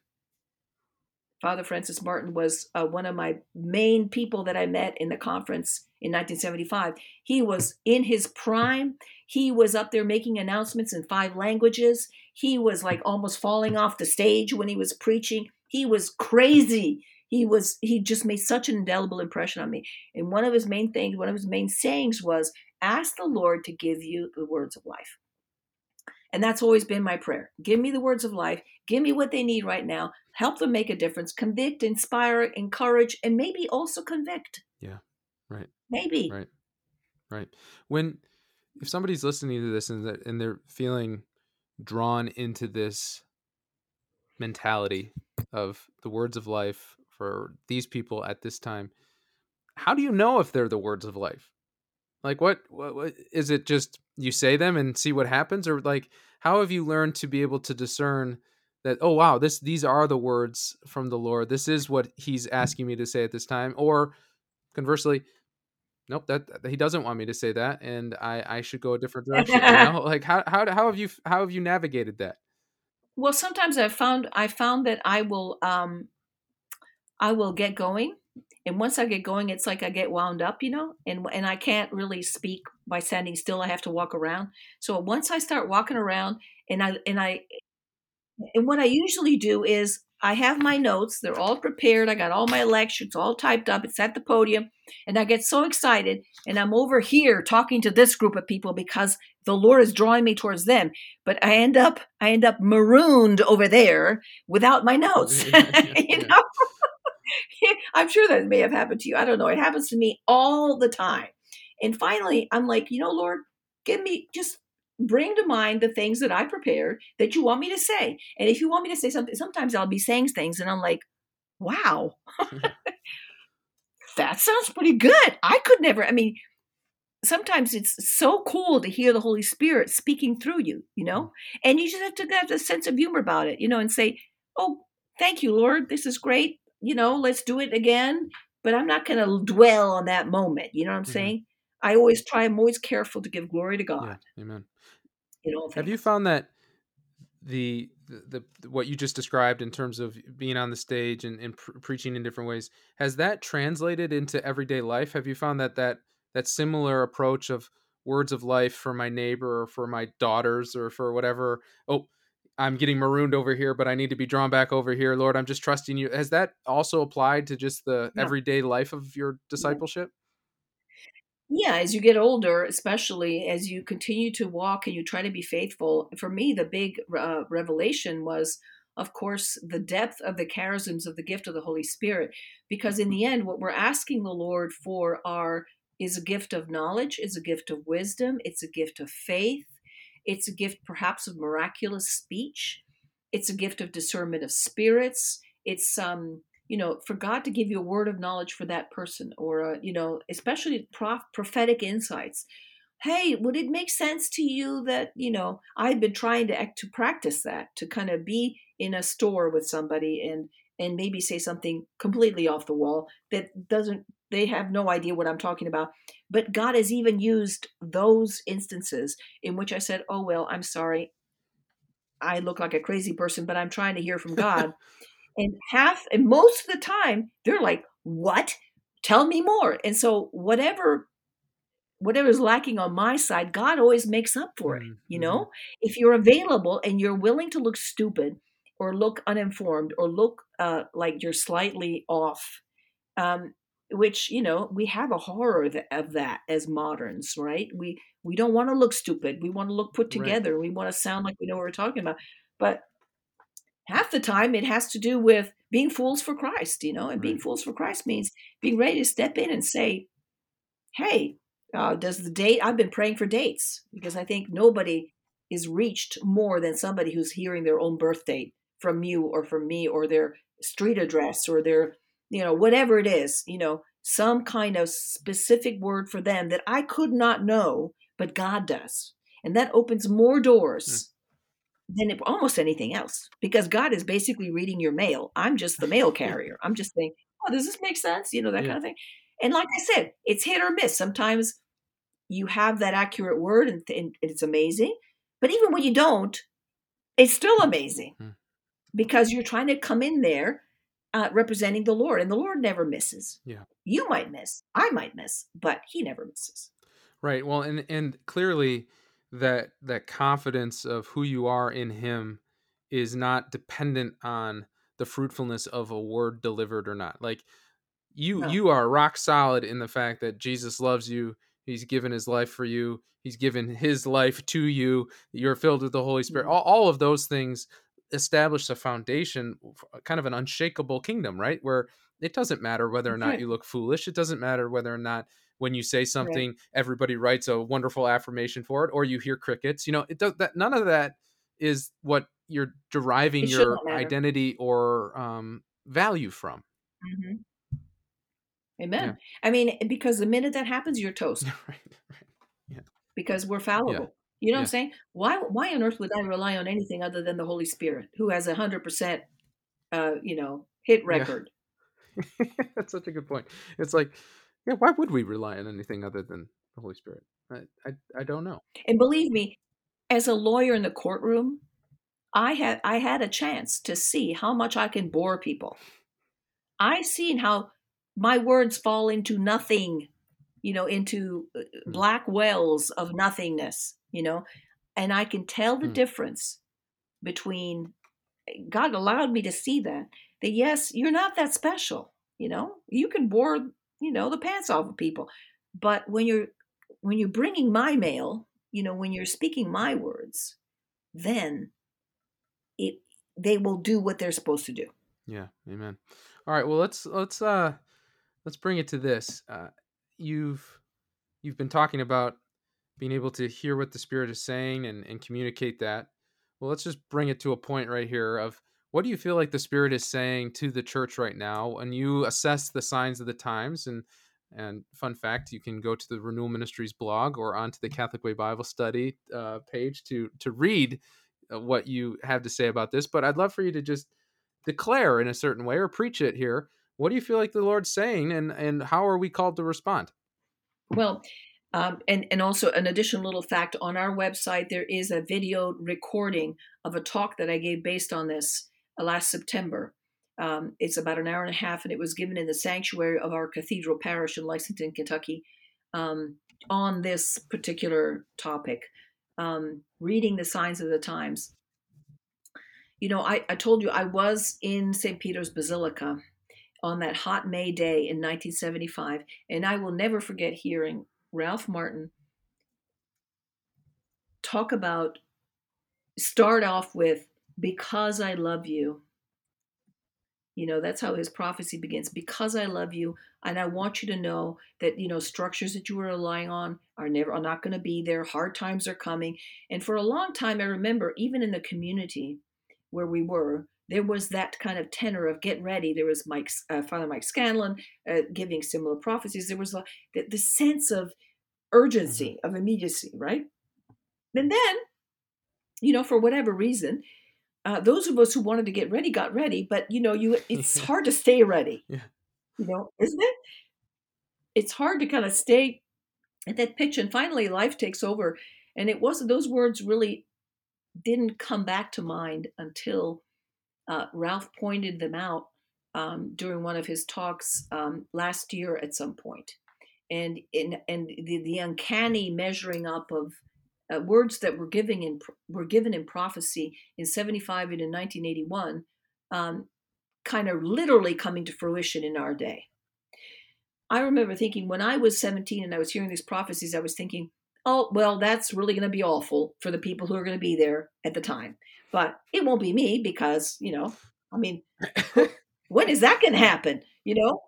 Father Francis Martin was uh, one of my main people that I met in the conference in 1975. He was in his prime. He was up there making announcements in five languages. He was like almost falling off the stage when he was preaching. He was crazy. He was he just made such an indelible impression on me. And one of his main things, one of his main sayings was, "Ask the Lord to give you the words of life." And that's always been my prayer. Give me the words of life. Give me what they need right now. Help them make a difference. Convict, inspire, encourage, and maybe also convict. Yeah. Right. Maybe. Right. Right. When if somebody's listening to this and that and they're feeling drawn into this mentality of the words of life for these people at this time, how do you know if they're the words of life? Like what, what, what is it just you say them and see what happens or like how have you learned to be able to discern that oh wow this these are the words from the Lord. This is what he's asking me to say at this time or conversely nope that he doesn't want me to say that and I I should go a different direction. you know? Like how how how have you how have you navigated that? Well, sometimes I've found I found that I will um I will get going and once I get going, it's like I get wound up, you know, and and I can't really speak by standing still. I have to walk around. So once I start walking around, and I and I and what I usually do is I have my notes; they're all prepared. I got all my lectures all typed up. It's at the podium, and I get so excited, and I'm over here talking to this group of people because the Lord is drawing me towards them. But I end up I end up marooned over there without my oh, notes, you know. I'm sure that may have happened to you. I don't know. It happens to me all the time. And finally, I'm like, you know, Lord, give me just bring to mind the things that I prepared that you want me to say. And if you want me to say something, sometimes I'll be saying things and I'm like, wow, that sounds pretty good. I could never, I mean, sometimes it's so cool to hear the Holy Spirit speaking through you, you know, mm. and you just have to have a sense of humor about it, you know, and say, oh, thank you, Lord. This is great you know, let's do it again. But I'm not going to dwell on that moment. You know what I'm mm-hmm. saying? I always try. I'm always careful to give glory to God. Yeah, amen. You know, have you found that the, the, the what you just described in terms of being on the stage and, and pre- preaching in different ways has that translated into everyday life? Have you found that that that similar approach of words of life for my neighbor or for my daughters or for whatever? Oh, I'm getting marooned over here, but I need to be drawn back over here. Lord, I'm just trusting you. Has that also applied to just the yeah. everyday life of your discipleship? Yeah. as you get older, especially as you continue to walk and you try to be faithful. For me, the big uh, revelation was, of course, the depth of the charisms of the gift of the Holy Spirit. Because in the end, what we're asking the Lord for are is a gift of knowledge, is a gift of wisdom, it's a gift of faith, it's a gift, perhaps, of miraculous speech. It's a gift of discernment of spirits. It's um, you know, for God to give you a word of knowledge for that person, or uh, you know, especially prof- prophetic insights. Hey, would it make sense to you that you know I've been trying to act, to practice that to kind of be in a store with somebody and and maybe say something completely off the wall that doesn't they have no idea what I'm talking about. But God has even used those instances in which I said, "Oh well, I'm sorry. I look like a crazy person, but I'm trying to hear from God. And half, and most of the time, they're like, "What? Tell me more." And so, whatever whatever is lacking on my side, God always makes up for it. Mm, You mhm. know, if you're available and you're willing to look stupid or look uninformed or look uh, like you're slightly off, um, which you know we have a horror of, that as moderns, right? We we don't want to look stupid. We want to look put Right. together. We want to sound like we know what we're talking about. But half the time, it has to do with being fools for Christ. You know, and being fools for Christ means being ready to step in and say, hey, uh, does the date? I've been praying for dates because I think nobody is reached more than somebody who's hearing their own birth date from you or from me or their street address or their, you know, whatever it is, you know, some kind of specific word for them that I could not know, but God does. And that opens more doors than almost anything else because God is basically reading your mail. I'm just the mail carrier. I'm just saying, oh, does this make sense? You know, that Yeah. kind of thing. And like I said, it's hit or miss. Sometimes you have that accurate word and, and it's amazing. But even when you don't, it's still amazing Hmm. because you're trying to come in there uh, representing the Lord, and the Lord never misses. Yeah. You might miss, I might miss, but He never misses. Right. Well, and and clearly that that confidence of who you are in him is not dependent on the fruitfulness of a word delivered or not. Like you No. you are rock solid in the fact that Jesus loves you. He's given his life for you. He's given his life to you. You're filled with the Holy Spirit. Mhm. All, all of those things establish a foundation, kind of an unshakable kingdom, right? Where it doesn't matter whether or not you look foolish. It doesn't matter whether or not when you say something, everybody writes a wonderful affirmation for it, or you hear crickets. You know, it does that. None of that is what you're deriving It your identity or um, value from. Mhm. Amen. I mean, because the minute that happens, you're toast right, right. because we're fallible. You know what I'm saying? Why why on earth would I rely on anything other than the Holy Spirit, who has a hundred percent, uh, you know, hit Yeah. record? That's such a good point. It's like, yeah, why would we rely on anything other than the Holy Spirit? I, I, I don't know. And believe me, as a lawyer in the courtroom, I had I had a chance to see how much I can bore people. I seen how my words fall into nothing, you know, into Hmm. black wells of nothingness, you know, and I can tell the Hmm. difference between God allowed me to see that that yes, you're not that special, you know. You can bore, you know, the pants off of people, but when you're when you're bringing my mail, you know, when you're speaking my words, then it they will do what they're supposed to do. Yeah, amen. All right, well let's let's uh let's bring it to this. Uh, you've you've been talking about being able to hear what the Spirit is saying and and communicate that. Well, let's just bring it to a point right here of what do you feel like the Spirit is saying to the church right now when you assess the signs of the times and and fun fact, you can go to the Renewal Ministries blog or onto the Catholic Way Bible Study uh, page to to read uh, what you have to say about this. But I'd love for you to just declare in a certain way or preach it here. What do you feel like the Lord's saying, and and how are we called to respond? Well, um, and and also an additional little fact on our website there is a video recording of a talk that I gave based on this last September. Um, it's about an hour and a half, and it was given in the sanctuary of our cathedral parish in Lexington, Kentucky, um, on this particular topic, um, reading the signs of the times. You know, I, I told you I was in St. Peter's Basilica on that hot May day in 1975, and I will never forget hearing Ralph Martin talk about start off with because I love you. You know, that's how his prophecy begins. Because I love you, and I want you to know that you know structures that you are relying on are never are not going to be there. Hard times are coming, and for a long time, I remember even in the community where we were, there was that kind of tenor of get ready. There was Mike, uh, Father Mike Scanlan uh, giving similar prophecies. There was the, the sense of urgency, of immediacy, right? And then, you know, for whatever reason, uh, those of us who wanted to get ready got ready. But you know, you it's hard to stay ready. Yeah. You know, isn't it? It's hard to kind of stay at that pitch, and finally, life takes over. And it wasn't; those words really didn't come back to mind until uh, Ralph pointed them out um, during one of his talks um, last year at some. And in and the, the uncanny measuring up of uh, words that were giving in were given in prophecy in 75 and in 1981 um, kind of literally coming to fruition in our day. I remember thinking when i was 17 and i was hearing these prophecies i was thinking oh well that's really going to be awful for the people who are going to be there at the time. But it won't be me because you know i mean when is that going to happen? You know?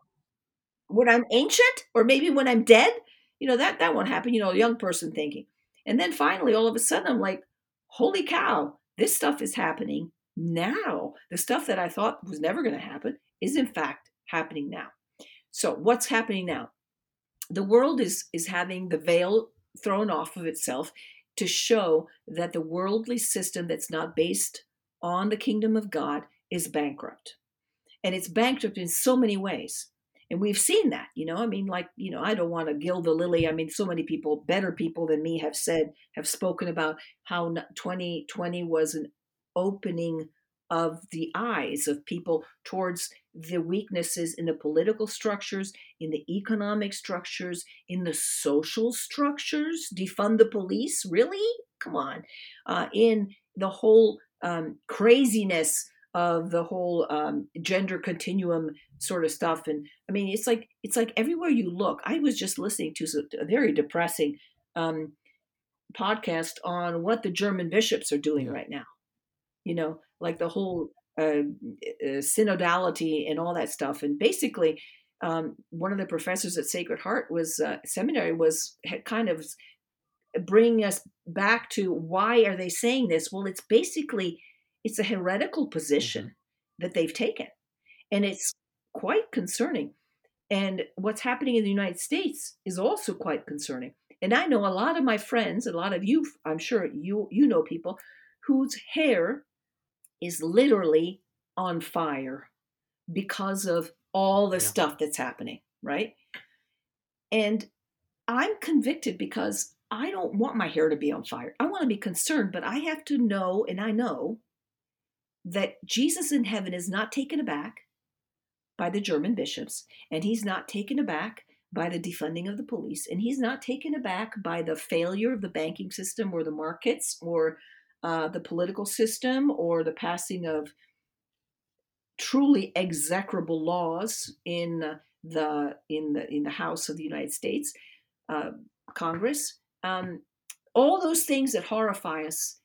When i'm ancient or maybe when i'm dead? You know that that won't happen. You know a young person thinking and then finally, all of a sudden, I'm like, holy cow, this stuff is happening now. The stuff that I thought was never going to happen is, in fact, happening now. So, what's happening now? The world is, is having the veil thrown off of itself to show that the worldly system that's not based on the kingdom of God is bankrupt. And it's bankrupt in so many ways and we've seen that you know i mean like you know i don't want to gild the lily i mean so many people better people than me have said have spoken about how 2020 was an opening of the eyes of people towards the weaknesses in the political structures, in the economic structures, in the social structures. Defund the police? Really? Come on. Uh, in the whole um, craziness of the whole um, gender continuum sort of stuff and i mean it's like it's like everywhere you look i was just listening to a very depressing um, podcast on what the german bishops are doing yeah. right now you know like the whole uh, uh, synodality and all that stuff and basically um, one of the professors at sacred heart was uh, seminary was had kind of bringing us back to why are they saying this well it's basically it's a heretical position mm-hmm. that they've taken. And it's quite concerning. And what's happening in the United States is also quite concerning. And I know a lot of my friends, a lot of you, I'm sure you you know people whose hair is literally on fire because of all the yeah. stuff that's happening, right? And I'm convicted because I don't want my hair to be on fire. I want to be concerned, but I have to know, and I know that Jesus in heaven is not taken aback by the German bishops, and he's not taken aback by the defunding of the police, and he's not taken aback by the failure of the banking system or the markets or uh, the political system or the passing of truly execrable laws in the in the in the House of the United States uh, Congress. Um, all those things that horrify us,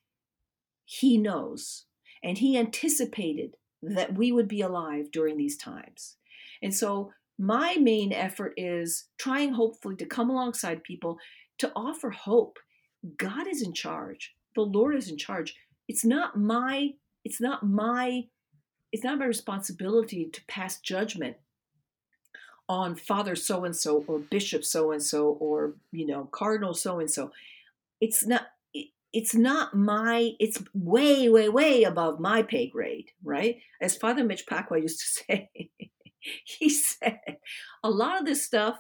he knows and he anticipated that we would be alive during these times. And so, my main effort is trying, hopefully, to come alongside people to offer hope. God is in charge. The Lord is in charge. It's not my, it's not my, it's not my responsibility to pass judgment on father so and so or bishop so and so or you know cardinal so and so it's not it's not my it's way way way above my pay grade right? As father mitch pacwa used to say he said a lot of this stuff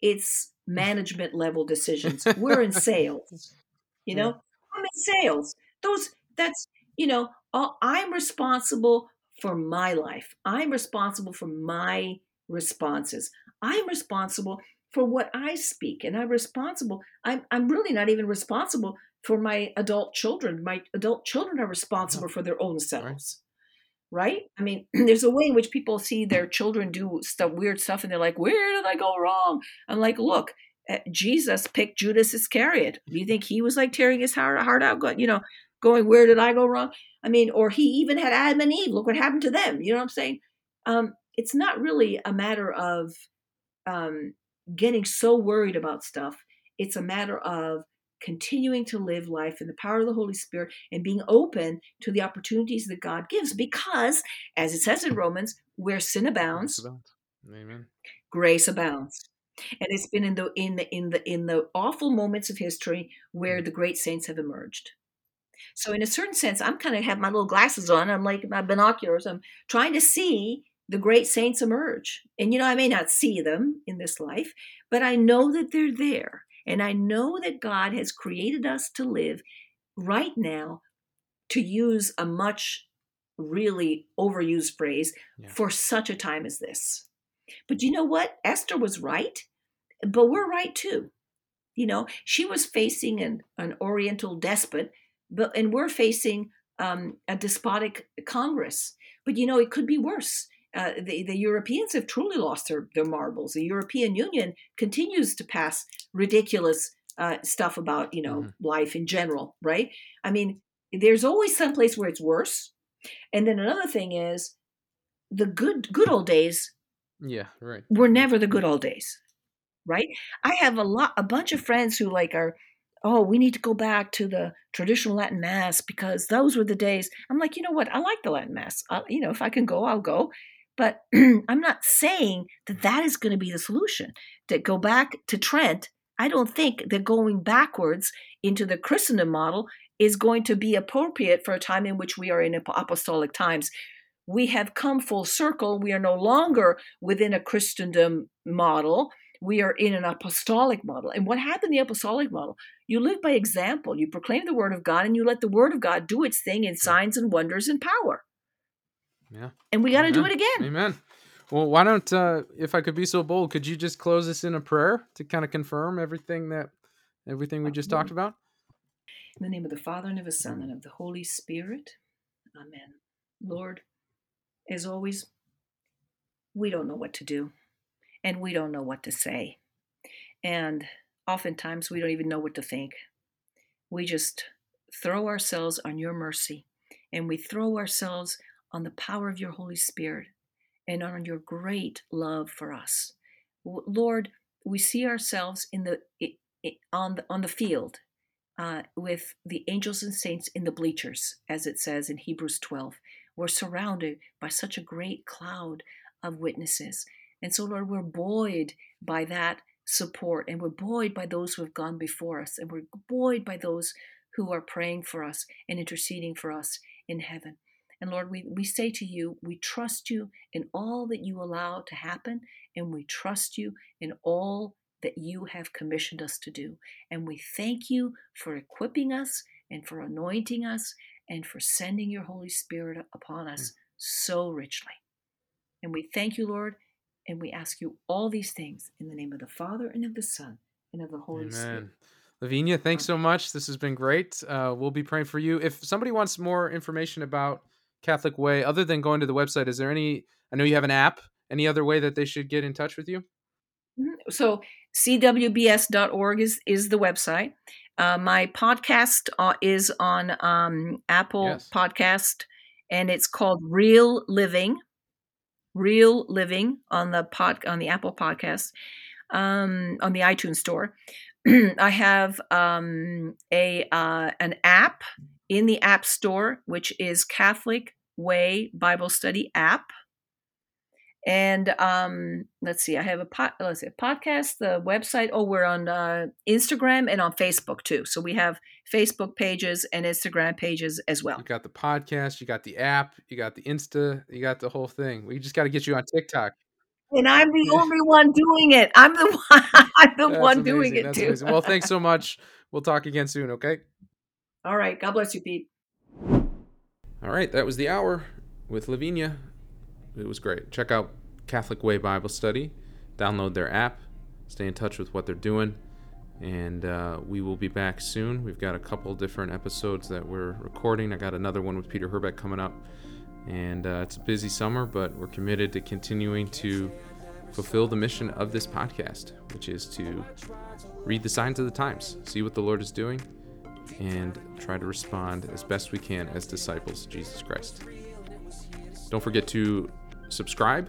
it's management level decisions. We're in sales you know? Yeah. i'm in sales. Those that's you know i'm responsible for my life. I'm responsible for my responses. I'm responsible for what i speak and i'm responsible i'm, I'm really not even responsible for my adult children. My adult children are responsible for their own selves. Right. right? I mean, there's a way in which people see their children do stuff, weird stuff, and they're like, "Where did I go wrong?" I'm like, "Look, eh, Jesus picked Judas Iscariot. Do you think he was like tearing his heart, heart out, going, you know, going, "Where did I go wrong?" I mean, or he even had Adam and Eve. Look what happened to them. You know what I'm saying? Um, it's not really a matter of um, getting so worried about stuff. It's a matter of continuing to live life in the power of the Holy Spirit and being open to the opportunities that God gives because, as it says in Romans, where sin abounds, Amen. grace abounds. And it's been in the in the in the in the awful moments of history where mm. the great saints have emerged. So in a certain sense, I'm kind of have my little glasses on. I'm like my binoculars. I'm trying to see the great saints emerge. And you know, I may not see them in this life, but I know that they're there. And I know that God has created us to live right now to use a much really overused phrase Yeah. for such a time as this. But you know what? Esther was right, but we're right too. You know, she was facing an, an Oriental despot, but and we're facing um, a despotic Congress. But you know, it could be worse. Uh, the, the Europeans have truly lost their, their marbles. The European Union continues to pass ridiculous uh, stuff about, you know, Mhm. life in general, right? I mean, there's always some place where it's worse. And then another thing is the good good old days Yeah, right. were never the good old days right i have a lot a bunch of friends who like are oh we need to go back to the traditional latin mass because those were the days i'm like you know what i like the latin mass I, you know if i can go i'll go but i'm not saying that that is going to be the solution to go back to trent i don't think that going backwards into the christendom model is going to be appropriate for a time in which we are in apostolic times we have come full circle we are no longer within a christendom model we are in an apostolic model. And what happened in the apostolic model? You live by example. You proclaim the word of God and you let the word of God do its thing in signs and wonders and power. Yeah. And we got to do it again. Amen. Well, why don't, uh, if I could be so bold, could you just close us in a prayer to kind of confirm everything that, everything we just talked about? In the name of the Father and of the Son and of the Holy Spirit. Amen. Lord, as always, we don't know what to do and we don't know what to say. And oftentimes we don't even know what to think. We just throw ourselves on your mercy and we throw ourselves on the power of your Holy Spirit and on your great love for us. Lord, we see ourselves in the on the on the field uh, with the angels and saints in the bleachers, as it says in Hebrews 12. We're surrounded by such a great cloud of witnesses. And so, Lord, we're buoyed by that support, and we're buoyed by those who have gone before us, and we're buoyed by those who are praying for us and interceding for us in heaven. And Lord, we, we say to you, we trust you in all that you allow to happen, and we trust you in all that you have commissioned us to do. And we thank you for equipping us and for anointing us and for sending your Holy Spirit upon us so richly. And we thank you, Lord, and we ask you all these things in the name of the Father and of the Son and of the Holy Spirit. Amen. Lavinia, thanks so much. This has been great. Uh, we'll be praying for you. If somebody wants more information about Catholic Way, other than going to the website, is there any? I know you have an app. Any other way that they should get in touch with you? Mhm. So cwbs.org is is the website. Uh, my podcast uh, is on um, Apple Yes. Podcast, and it's called Real Living. Real Living on the pod on the Apple Podcast, um, on the iTunes Store. I have um, a uh, an app in the App Store, which is Catholic Way Bible Study app. And um, let's see, I have a pod, let's see, a podcast, the website. Oh, we're on uh, Instagram and on Facebook too. So we have Facebook pages and Instagram pages as well. You got the podcast, you got the app, you got the Insta, you got the whole thing. We just got to get you on TikTok. And I'm the only one doing it. I'm the one. I'm the That's one doing it That's too. amazing. Well, thanks so much. We'll talk again soon. Okay. All right. God bless you, Pete. All right, that was the hour with Lavinia. It was great. Check out Catholic Way Bible Study. Download their app. Stay in touch with what they're doing. And uh, we will be back soon. We've got a couple different episodes that we're recording. I got another one with Peter Herbeck coming up. And uh, it's a busy summer, but we're committed to continuing to fulfill the mission of this podcast, which is to read the signs of the times, see what the Lord is doing, and try to respond as best we can as disciples of Jesus Christ. Don't forget to subscribe,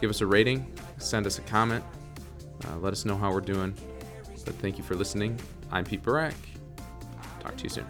give us a rating, send us a comment, uh, let us know how we're doing. But thank you for listening. I'm Pete Burak. Talk to you soon.